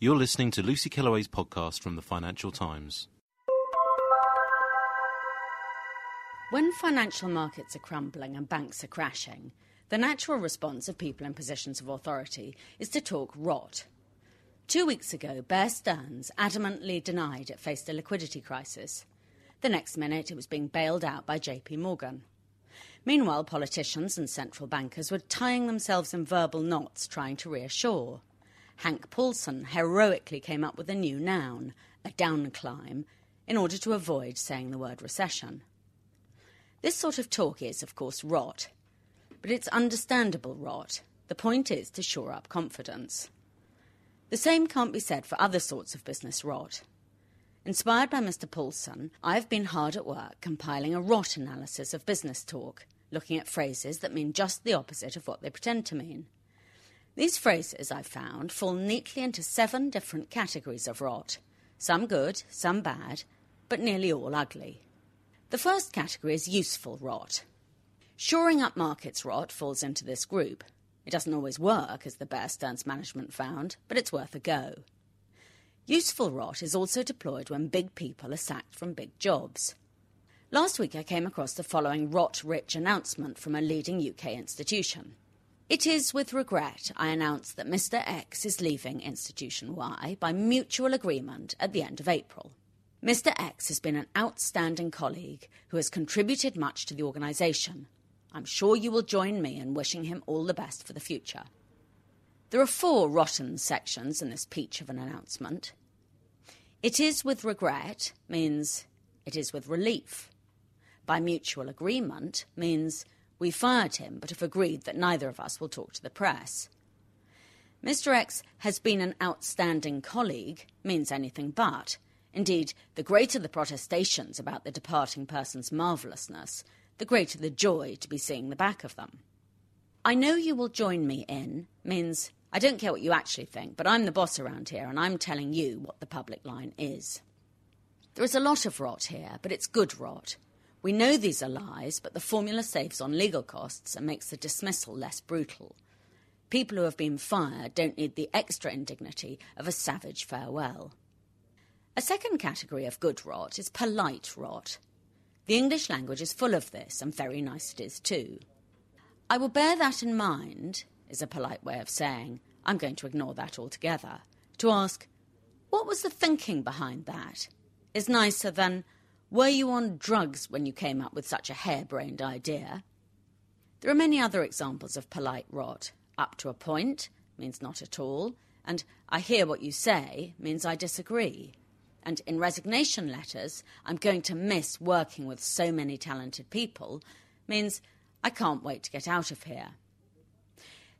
You're listening to Lucy Kellaway's podcast from the Financial Times. When financial markets are crumbling and banks are crashing, the natural response of people in positions of authority is to talk rot. Two weeks ago, Bear Stearns adamantly denied it faced a liquidity crisis. The next minute, it was being bailed out by JP Morgan. Meanwhile, politicians and central bankers were tying themselves in verbal knots trying to reassure. Hank Paulson heroically came up with a new noun, a downclimb, in order to avoid saying the word recession. This sort of talk is, of course, rot, but it's understandable rot. The point is to shore up confidence. The same can't be said for other sorts of business rot. Inspired by Mr. Paulson, I've been hard at work compiling a rot analysis of business talk, looking at phrases that mean just the opposite of what they pretend to mean. These phrases, I've found, fall neatly into seven different categories of rot some good, some bad, but nearly all ugly. The first category is useful rot. Shoring up markets rot falls into this group. It doesn't always work, as the Bear Stearns management found, but it's worth a go. Useful rot is also deployed when big people are sacked from big jobs. Last week I came across the following rot rich announcement from a leading UK institution. It is with regret I announce that Mr. X is leaving Institution Y by mutual agreement at the end of April. Mr. X has been an outstanding colleague who has contributed much to the organisation. I'm sure you will join me in wishing him all the best for the future. There are four rotten sections in this peach of an announcement. It is with regret means it is with relief. By mutual agreement means we fired him, but have agreed that neither of us will talk to the press. Mr. X has been an outstanding colleague means anything but. Indeed, the greater the protestations about the departing person's marvellousness, the greater the joy to be seeing the back of them. I know you will join me in means I don't care what you actually think, but I'm the boss around here and I'm telling you what the public line is. There is a lot of rot here, but it's good rot. We know these are lies, but the formula saves on legal costs and makes the dismissal less brutal. People who have been fired don't need the extra indignity of a savage farewell. A second category of good rot is polite rot. The English language is full of this, and very nice it is too. I will bear that in mind, is a polite way of saying, I'm going to ignore that altogether. To ask, what was the thinking behind that? is nicer than, were you on drugs when you came up with such a harebrained idea? There are many other examples of polite rot. Up to a point means not at all, and I hear what you say means I disagree. And in resignation letters, I'm going to miss working with so many talented people means I can't wait to get out of here.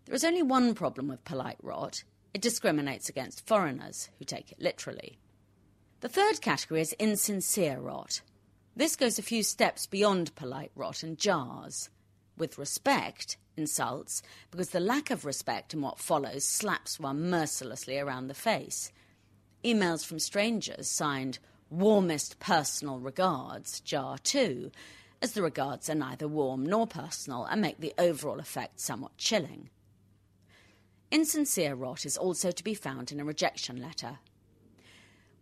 There is only one problem with polite rot it discriminates against foreigners who take it literally. The third category is insincere rot. This goes a few steps beyond polite rot and jars. With respect, insults, because the lack of respect in what follows slaps one mercilessly around the face. Emails from strangers signed warmest personal regards jar too, as the regards are neither warm nor personal and make the overall effect somewhat chilling. Insincere rot is also to be found in a rejection letter.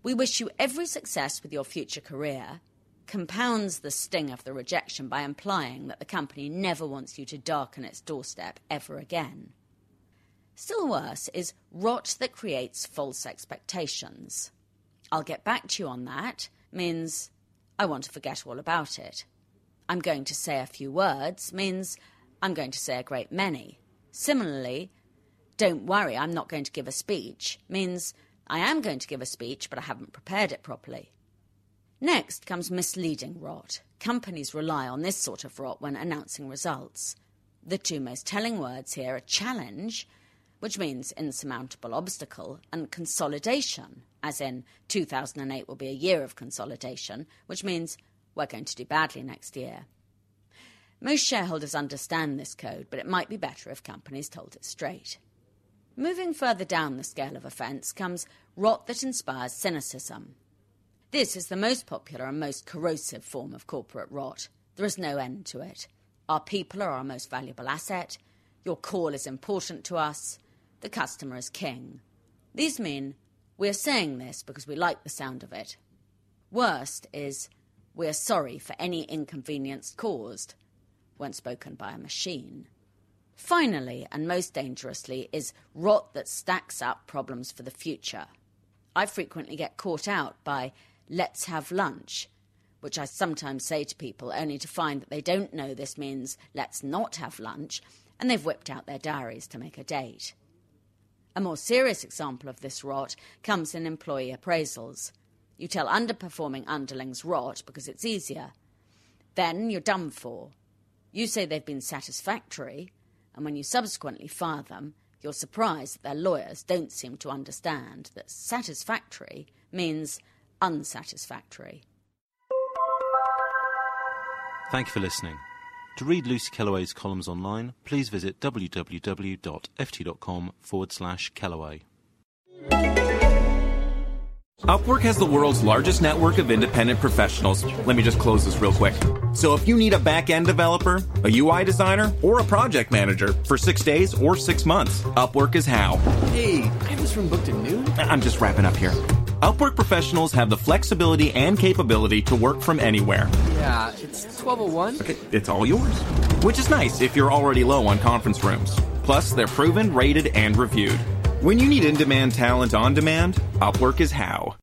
We wish you every success with your future career, compounds the sting of the rejection by implying that the company never wants you to darken its doorstep ever again. Still worse is rot that creates false expectations. I'll get back to you on that means I want to forget all about it. I'm going to say a few words means I'm going to say a great many. Similarly, don't worry, I'm not going to give a speech means I am going to give a speech, but I haven't prepared it properly. Next comes misleading rot. Companies rely on this sort of rot when announcing results. The two most telling words here are challenge, which means insurmountable obstacle, and consolidation, as in 2008 will be a year of consolidation, which means we're going to do badly next year. Most shareholders understand this code, but it might be better if companies told it straight. Moving further down the scale of offence comes rot that inspires cynicism. This is the most popular and most corrosive form of corporate rot. There is no end to it. Our people are our most valuable asset. Your call is important to us. The customer is king. These mean we are saying this because we like the sound of it. Worst is we are sorry for any inconvenience caused when spoken by a machine. Finally, and most dangerously, is rot that stacks up problems for the future. I frequently get caught out by let's have lunch, which I sometimes say to people only to find that they don't know this means let's not have lunch, and they've whipped out their diaries to make a date. A more serious example of this rot comes in employee appraisals. You tell underperforming underlings rot because it's easier. Then you're done for. You say they've been satisfactory, and when you subsequently fire them, you're surprised that their lawyers don't seem to understand that satisfactory means unsatisfactory. Thank you for listening. To read Lucy Kellaway's columns online, please visit www.ft.com forward slash Kellaway. Upwork has the world's largest network of independent professionals. Let me just close this real quick. So if you need a back-end developer, a UI designer, or a project manager for six days or six months, Upwork is how. Hey, I have this room booked at noon. I'm just wrapping up here. Upwork professionals have the flexibility and capability to work from anywhere. Yeah, it's 1201. Okay, it's all yours. Which is nice if you're already low on conference rooms. Plus, they're proven, rated, and reviewed. When you need in demand talent on demand, Upwork is how.